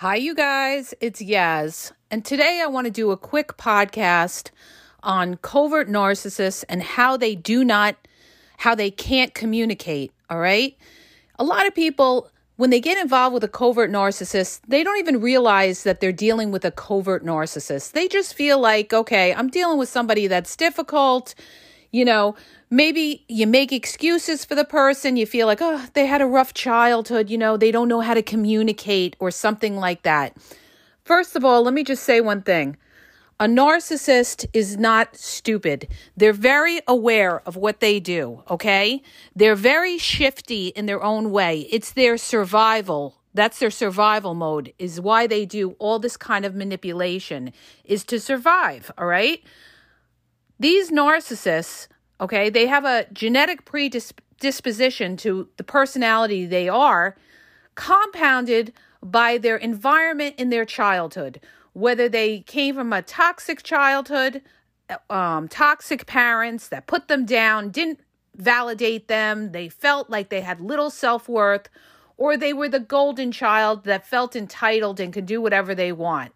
Hi, you guys. It's Yaz. And today I want to do a quick podcast on covert narcissists and how they do not, how they can't communicate. All right. A lot of people, when they get involved with a covert narcissist, they don't even realize that they're dealing with a covert narcissist. They just feel like, okay, I'm dealing with somebody that's difficult. You know, maybe you make excuses for the person. You feel like, oh, they had a rough childhood. You know, they don't know how to communicate or something like that. First of all, let me just say one thing. A narcissist is not stupid. They're very aware of what they do, okay? They're very shifty in their own way. It's their survival. That's their survival mode, is why they do all this kind of manipulation, is to survive, all right? These narcissists Okay, they have a genetic predisposition to the personality they are, compounded by their environment in their childhood, whether they came from a toxic childhood, um, toxic parents that put them down, didn't validate them, they felt like they had little self worth, or they were the golden child that felt entitled and could do whatever they want.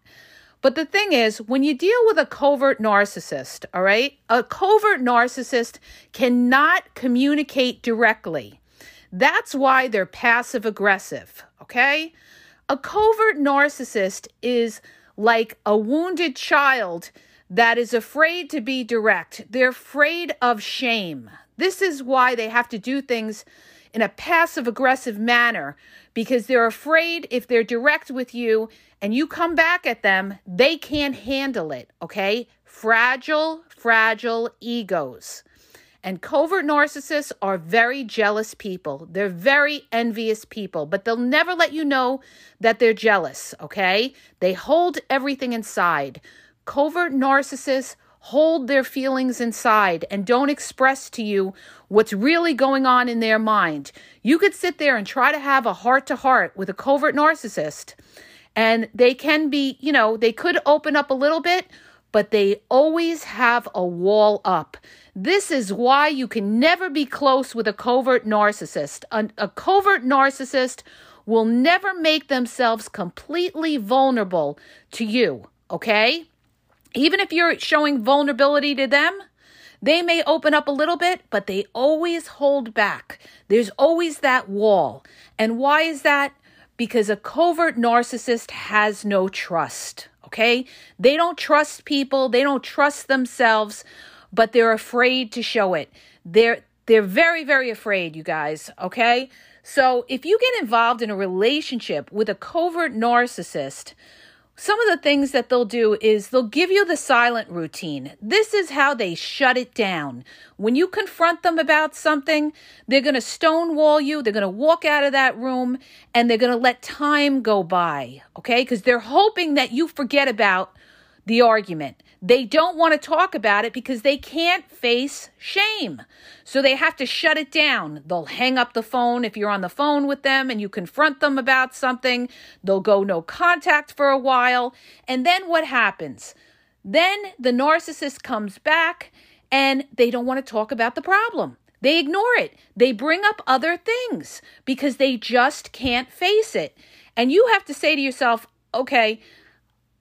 But the thing is, when you deal with a covert narcissist, all right, a covert narcissist cannot communicate directly. That's why they're passive aggressive, okay? A covert narcissist is like a wounded child that is afraid to be direct. They're afraid of shame. This is why they have to do things in a passive aggressive manner because they're afraid if they're direct with you and you come back at them, they can't handle it, okay? Fragile, fragile egos. And covert narcissists are very jealous people. They're very envious people, but they'll never let you know that they're jealous, okay? They hold everything inside. Covert narcissists hold their feelings inside and don't express to you what's really going on in their mind. You could sit there and try to have a heart to heart with a covert narcissist, and they can be, you know, they could open up a little bit, but they always have a wall up. This is why you can never be close with a covert narcissist. A, a covert narcissist will never make themselves completely vulnerable to you, okay? Even if you're showing vulnerability to them, they may open up a little bit, but they always hold back. There's always that wall. And why is that? Because a covert narcissist has no trust. Okay? They don't trust people, they don't trust themselves, but they're afraid to show it. They're they're very very afraid, you guys, okay? So, if you get involved in a relationship with a covert narcissist, some of the things that they'll do is they'll give you the silent routine. This is how they shut it down. When you confront them about something, they're going to stonewall you. They're going to walk out of that room and they're going to let time go by. Okay. Because they're hoping that you forget about the argument. They don't want to talk about it because they can't face shame. So they have to shut it down. They'll hang up the phone if you're on the phone with them and you confront them about something. They'll go no contact for a while. And then what happens? Then the narcissist comes back and they don't want to talk about the problem. They ignore it. They bring up other things because they just can't face it. And you have to say to yourself, okay,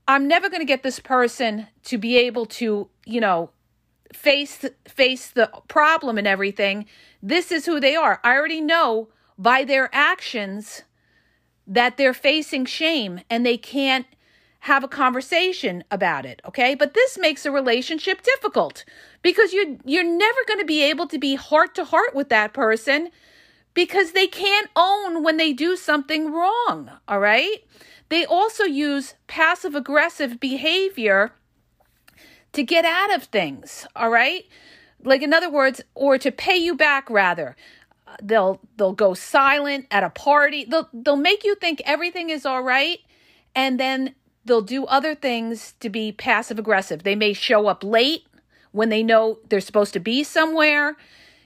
I'm never going to get this person to be able to, you know, face face the problem and everything. This is who they are. I already know by their actions that they're facing shame and they can't have a conversation about it, okay? But this makes a relationship difficult because you you're never going to be able to be heart to heart with that person because they can't own when they do something wrong, all right? They also use passive aggressive behavior to get out of things, all right? Like in other words, or to pay you back rather. They'll they'll go silent at a party. They'll they'll make you think everything is all right and then they'll do other things to be passive aggressive. They may show up late when they know they're supposed to be somewhere.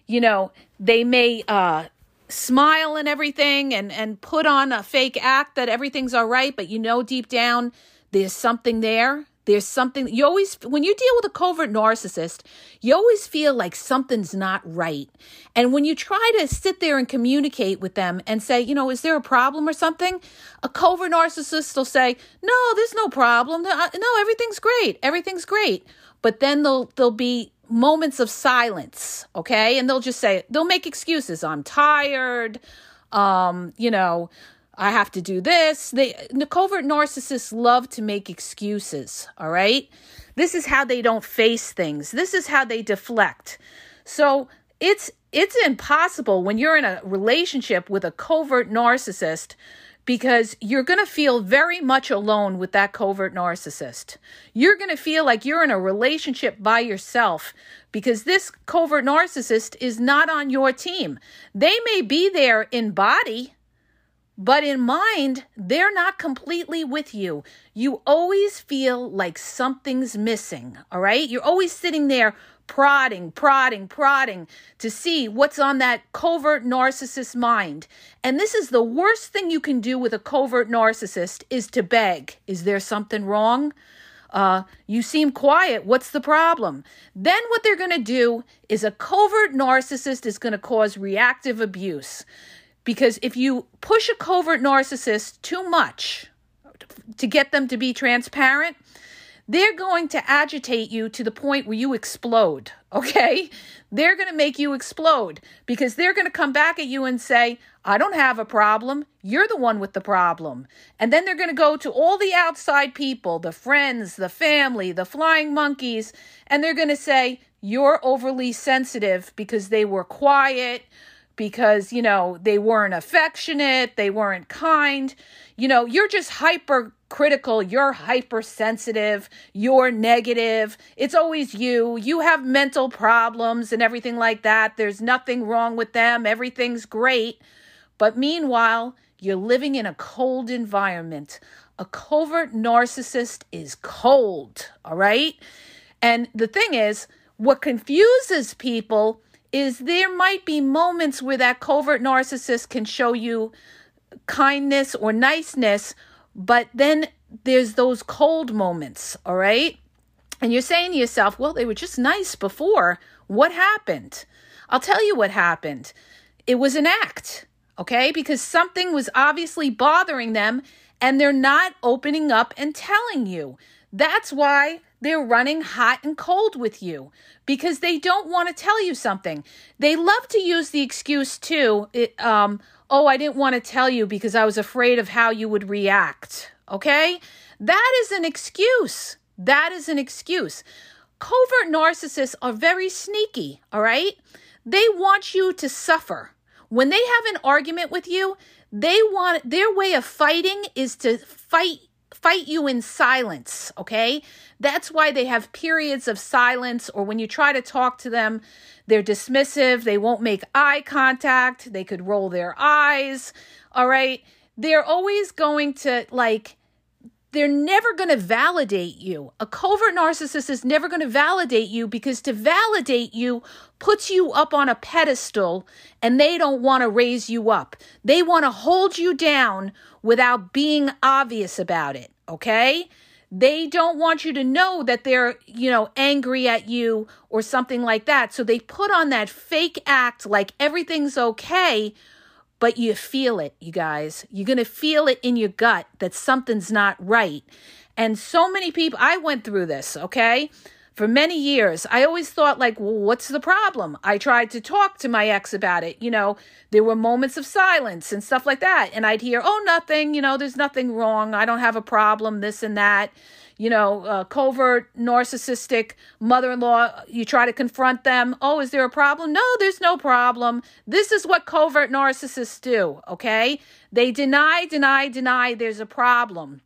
You know, they may uh smile and everything and and put on a fake act that everything's all right but you know deep down there's something there. There's something you always when you deal with a covert narcissist you always feel like something's not right. And when you try to sit there and communicate with them and say you know is there a problem or something? A covert narcissist will say no there's no problem. Uh, no everything's great. Everything's great. But then they'll there'll be moments of silence okay and they'll just say they'll make excuses i'm tired um you know I have to do this. They the covert narcissists love to make excuses, all right? This is how they don't face things. This is how they deflect. So, it's it's impossible when you're in a relationship with a covert narcissist because you're going to feel very much alone with that covert narcissist. You're going to feel like you're in a relationship by yourself because this covert narcissist is not on your team. They may be there in body, but in mind, they're not completely with you. You always feel like something's missing, all right? You're always sitting there prodding, prodding, prodding to see what's on that covert narcissist mind. And this is the worst thing you can do with a covert narcissist is to beg. Is there something wrong? Uh, you seem quiet. What's the problem? Then what they're going to do is a covert narcissist is going to cause reactive abuse. Because if you push a covert narcissist too much to get them to be transparent, they're going to agitate you to the point where you explode, okay? They're going to make you explode because they're going to come back at you and say, I don't have a problem. You're the one with the problem. And then they're going to go to all the outside people, the friends, the family, the flying monkeys, and they're going to say, You're overly sensitive because they were quiet because, you know, they weren't affectionate, they weren't kind. You know, you're just hyper critical, you're hypersensitive, you're negative. It's always you. You have mental problems and everything like that. There's nothing wrong with them, everything's great. But meanwhile, you're living in a cold environment. A covert narcissist is cold, all right? And the thing is, what confuses people is there might be moments where that covert narcissist can show you kindness or niceness, but then there's those cold moments, all right? And you're saying to yourself, well, they were just nice before. What happened? I'll tell you what happened. It was an act, okay? Because something was obviously bothering them and they're not opening up and telling you. That's why they're running hot and cold with you because they don't want to tell you something. They love to use the excuse too. It, um, oh, I didn't want to tell you because I was afraid of how you would react. Okay? That is an excuse. That is an excuse. Covert narcissists are very sneaky, all right? They want you to suffer. When they have an argument with you, they want their way of fighting is to fight fight you in silence, okay? That's why they have periods of silence, or when you try to talk to them, they're dismissive, they won't make eye contact, they could roll their eyes, all right? They're always going to like, they're never going to validate you. A covert narcissist is never going to validate you because to validate you puts you up on a pedestal and they don't want to raise you up. They want to hold you down without being obvious about it, okay? They don't want you to know that they're, you know, angry at you or something like that. So they put on that fake act like everything's okay but you feel it, you guys. You're going to feel it in your gut that something's not right. And so many people, I went through this, okay? For many years, I always thought, like, well, what's the problem? I tried to talk to my ex about it. You know, there were moments of silence and stuff like that. And I'd hear, oh, nothing, you know, there's nothing wrong. I don't have a problem, this and that you know, uh, covert narcissistic mother in law, you try to confront them. Oh, is there a problem? No, there's no problem. This is what covert narcissists do, okay? They deny, deny, deny there's a problem.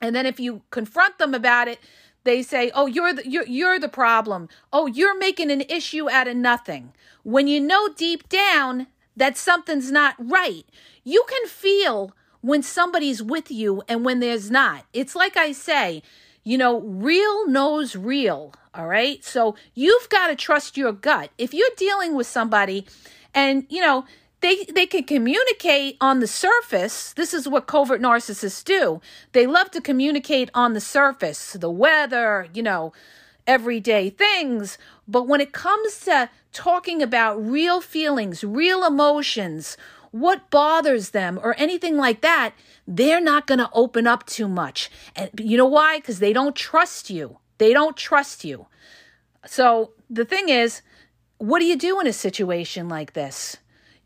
And then if you confront them about it, they say, "Oh, you're the you're, you're the problem. Oh, you're making an issue out of nothing." When you know deep down that something's not right, you can feel when somebody's with you and when there's not. It's like I say, you know, real knows real. All right. So you've got to trust your gut. If you're dealing with somebody and, you know, they they can communicate on the surface. This is what covert narcissists do. They love to communicate on the surface, the weather, you know, everyday things. But when it comes to talking about real feelings, real emotions, what bothers them, or anything like that, they're not going to open up too much. And you know why? Because they don't trust you. They don't trust you. So the thing is, what do you do in a situation like this?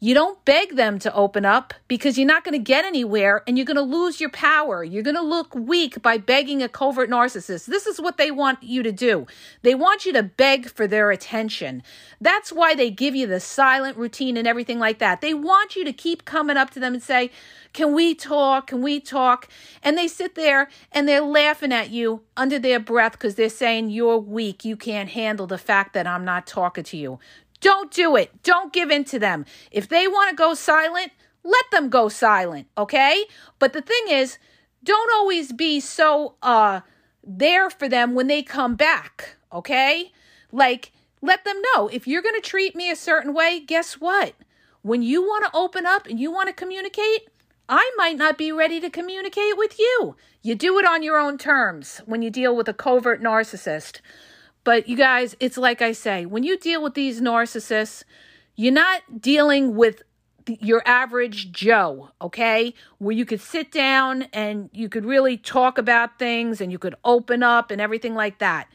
You don't beg them to open up because you're not going to get anywhere and you're going to lose your power. You're going to look weak by begging a covert narcissist. This is what they want you to do. They want you to beg for their attention. That's why they give you the silent routine and everything like that. They want you to keep coming up to them and say, Can we talk? Can we talk? And they sit there and they're laughing at you under their breath because they're saying, You're weak. You can't handle the fact that I'm not talking to you. Don't do it. Don't give in to them. If they want to go silent, let them go silent, okay? But the thing is, don't always be so uh there for them when they come back, okay? Like let them know if you're going to treat me a certain way, guess what? When you want to open up and you want to communicate, I might not be ready to communicate with you. You do it on your own terms when you deal with a covert narcissist. But you guys, it's like I say, when you deal with these narcissists, you're not dealing with your average Joe, okay? Where you could sit down and you could really talk about things and you could open up and everything like that.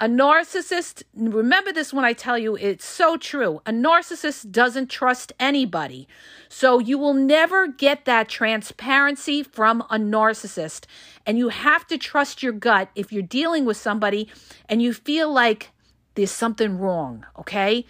A narcissist, remember this when I tell you, it's so true. A narcissist doesn't trust anybody. So you will never get that transparency from a narcissist. And you have to trust your gut if you're dealing with somebody and you feel like there's something wrong, okay?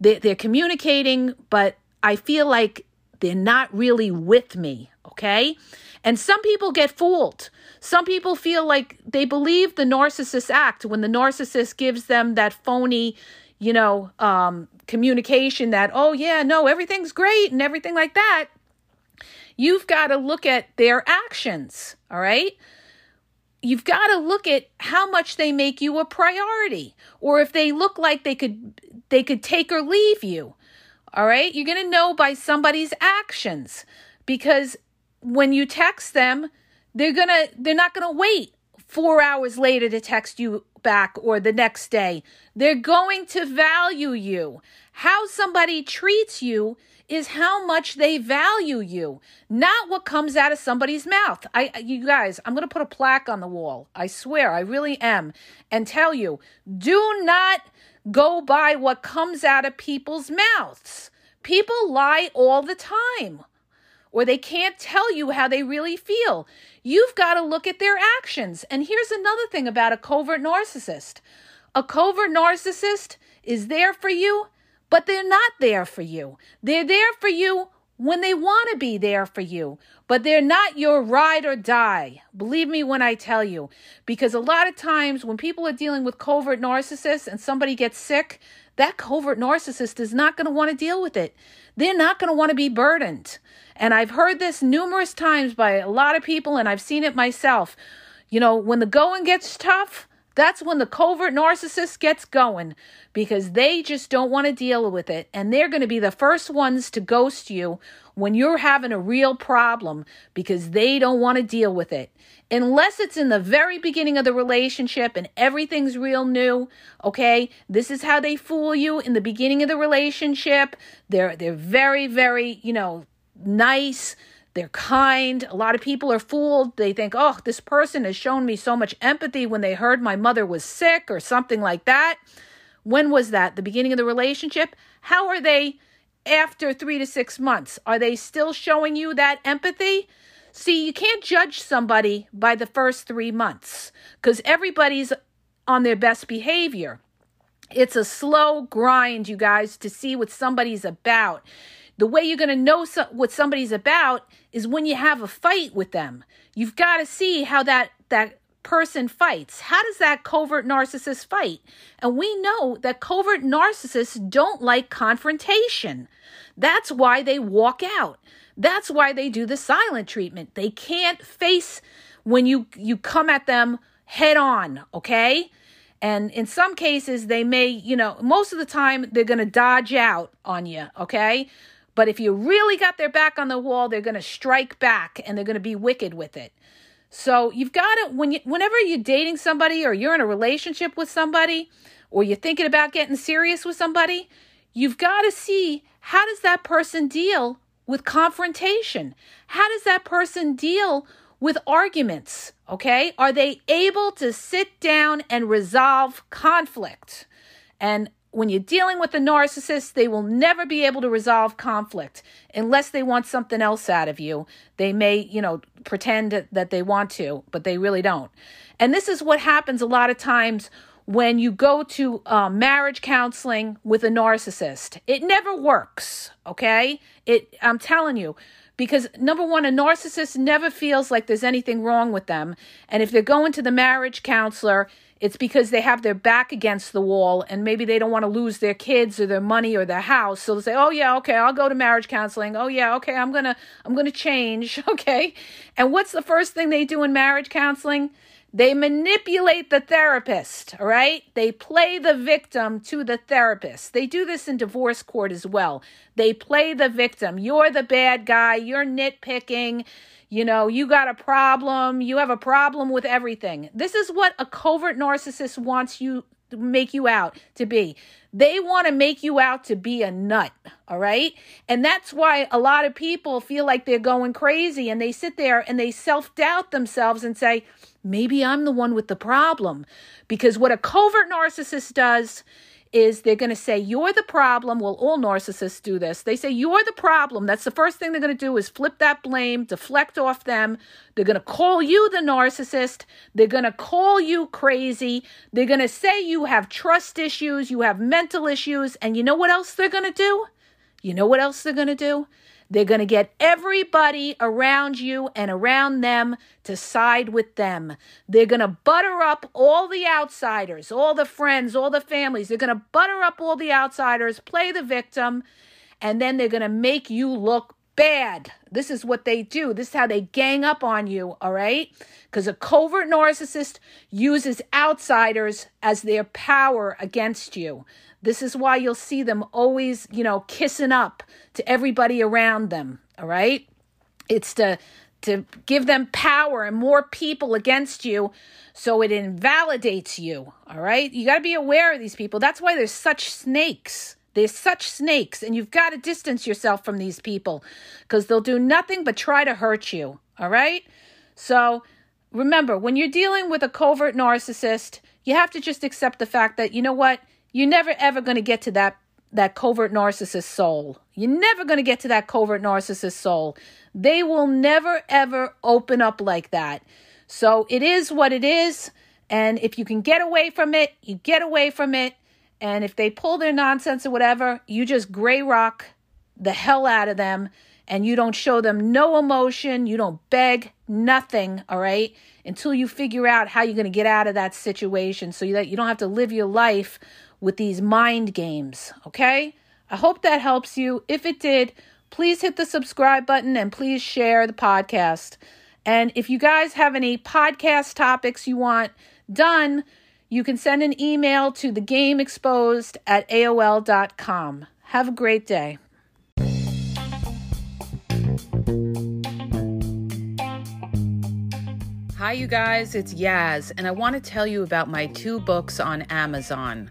They're, communicating, but I feel like they're not really with me, okay? And some people get fooled. Some people feel like they believe the narcissist act when the narcissist gives them that phony, you know, um, communication that, oh, yeah, no, everything's great and everything like that. You've got to look at their actions, all right? You've got to look at how much they make you a priority or if they look like they could they could take or leave you. All right? You're going to know by somebody's actions because when you text them, they're going to they're not going to wait 4 hours later to text you back or the next day. They're going to value you. How somebody treats you is how much they value you, not what comes out of somebody's mouth. I you guys, I'm going to put a plaque on the wall. I swear, I really am and tell you, do not go by what comes out of people's mouths. People lie all the time or they can't tell you how they really feel. You've got to look at their actions. And here's another thing about a covert narcissist a covert narcissist is there for you, but they're not there for you. They're there for you when they want to be there for you, but they're not your ride or die. Believe me when I tell you, because a lot of times when people are dealing with covert narcissists and somebody gets sick, that covert narcissist is not going to want to deal with it. They're not going to want to be burdened. And I've heard this numerous times by a lot of people, and I've seen it myself. You know, when the going gets tough, that's when the covert narcissist gets going because they just don't want to deal with it. And they're going to be the first ones to ghost you when you're having a real problem because they don't want to deal with it. Unless it's in the very beginning of the relationship and everything's real new, okay? This is how they fool you in the beginning of the relationship. They're they're very very, you know, nice they're kind. A lot of people are fooled. They think, oh, this person has shown me so much empathy when they heard my mother was sick or something like that. When was that? The beginning of the relationship? How are they after three to six months? Are they still showing you that empathy? See, you can't judge somebody by the first three months because everybody's on their best behavior. It's a slow grind, you guys, to see what somebody's about. The way you're going to know so- what somebody's about is when you have a fight with them. You've got to see how that that person fights. How does that covert narcissist fight? And we know that covert narcissists don't like confrontation. That's why they walk out. That's why they do the silent treatment. They can't face when you you come at them head on, okay? And in some cases they may, you know, most of the time they're going to dodge out on you, okay? But if you really got their back on the wall, they're going to strike back and they're going to be wicked with it. So you've got to when you whenever you're dating somebody or you're in a relationship with somebody or you're thinking about getting serious with somebody, you've got to see how does that person deal with confrontation? How does that person deal with arguments? Okay? Are they able to sit down and resolve conflict? And when you're dealing with a narcissist, they will never be able to resolve conflict unless they want something else out of you. They may, you know, pretend that they want to, but they really don't. And this is what happens a lot of times when you go to uh, marriage counseling with a narcissist. It never works, okay? It I'm telling you because number one, a narcissist never feels like there's anything wrong with them. And if they're going to the marriage counselor, it's because they have their back against the wall and maybe they don't want to lose their kids or their money or their house. So they say, "Oh yeah, okay, I'll go to marriage counseling. Oh yeah, okay, I'm going to I'm going to change." Okay? And what's the first thing they do in marriage counseling? They manipulate the therapist, all right? They play the victim to the therapist. They do this in divorce court as well. They play the victim. You're the bad guy. You're nitpicking. You know, you got a problem. You have a problem with everything. This is what a covert narcissist wants you to make you out to be. They want to make you out to be a nut, all right? And that's why a lot of people feel like they're going crazy and they sit there and they self doubt themselves and say, Maybe I'm the one with the problem. Because what a covert narcissist does is they're going to say, You're the problem. Well, all narcissists do this. They say, You're the problem. That's the first thing they're going to do is flip that blame, deflect off them. They're going to call you the narcissist. They're going to call you crazy. They're going to say you have trust issues, you have mental issues. And you know what else they're going to do? You know what else they're going to do? They're going to get everybody around you and around them to side with them. They're going to butter up all the outsiders, all the friends, all the families. They're going to butter up all the outsiders, play the victim, and then they're going to make you look bad. This is what they do. This is how they gang up on you, all right? Because a covert narcissist uses outsiders as their power against you. This is why you'll see them always, you know, kissing up to everybody around them, all right? It's to to give them power and more people against you so it invalidates you, all right? You got to be aware of these people. That's why there's such snakes. There's such snakes, and you've got to distance yourself from these people because they'll do nothing but try to hurt you. All right? So remember, when you're dealing with a covert narcissist, you have to just accept the fact that, you know what? You're never ever going to get to that that covert narcissist soul. You're never going to get to that covert narcissist soul. They will never ever open up like that. So it is what it is. And if you can get away from it, you get away from it. And if they pull their nonsense or whatever, you just gray rock the hell out of them and you don't show them no emotion, you don't beg, nothing, all right, until you figure out how you're going to get out of that situation so that you don't have to live your life with these mind games, okay? I hope that helps you. If it did, please hit the subscribe button and please share the podcast. And if you guys have any podcast topics you want done, you can send an email to thegameexposed at AOL.com. Have a great day. Hi, you guys, it's Yaz, and I want to tell you about my two books on Amazon.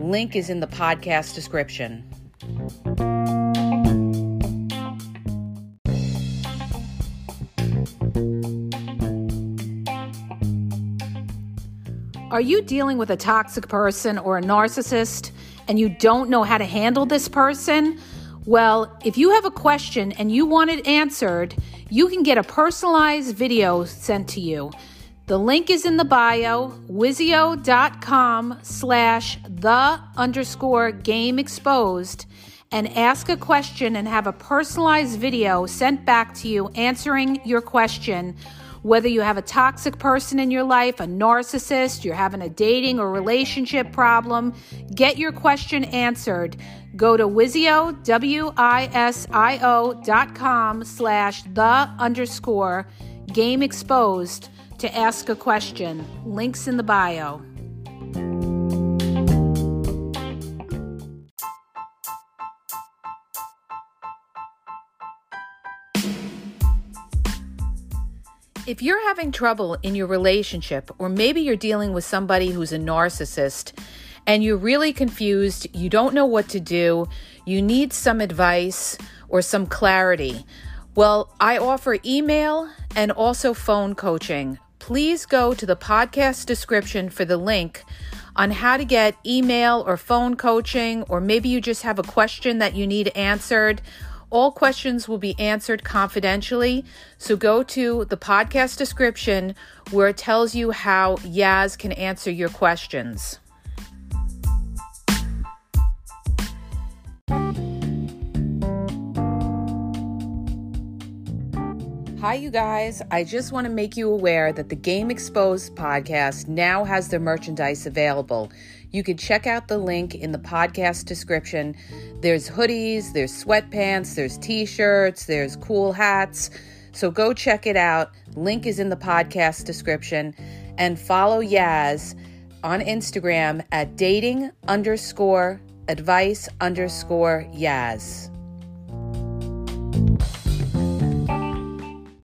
Link is in the podcast description. Are you dealing with a toxic person or a narcissist and you don't know how to handle this person? Well, if you have a question and you want it answered, you can get a personalized video sent to you. The link is in the bio, wisio.com slash the underscore game exposed, and ask a question and have a personalized video sent back to you answering your question. Whether you have a toxic person in your life, a narcissist, you're having a dating or relationship problem, get your question answered. Go to Wisio, W-I-S-I-O dot com slash the underscore game exposed to ask a question. Links in the bio. If you're having trouble in your relationship, or maybe you're dealing with somebody who's a narcissist and you're really confused, you don't know what to do, you need some advice or some clarity, well, I offer email and also phone coaching. Please go to the podcast description for the link on how to get email or phone coaching, or maybe you just have a question that you need answered all questions will be answered confidentially. So go to the podcast description where it tells you how Yaz can answer your questions. Hi, you guys. I just want to make you aware that the Game Exposed podcast now has their merchandise available. You can check out the link in the podcast description. There's hoodies, there's sweatpants, there's t shirts, there's cool hats. So go check it out. Link is in the podcast description. And follow Yaz on Instagram at dating underscore advice underscore Yaz.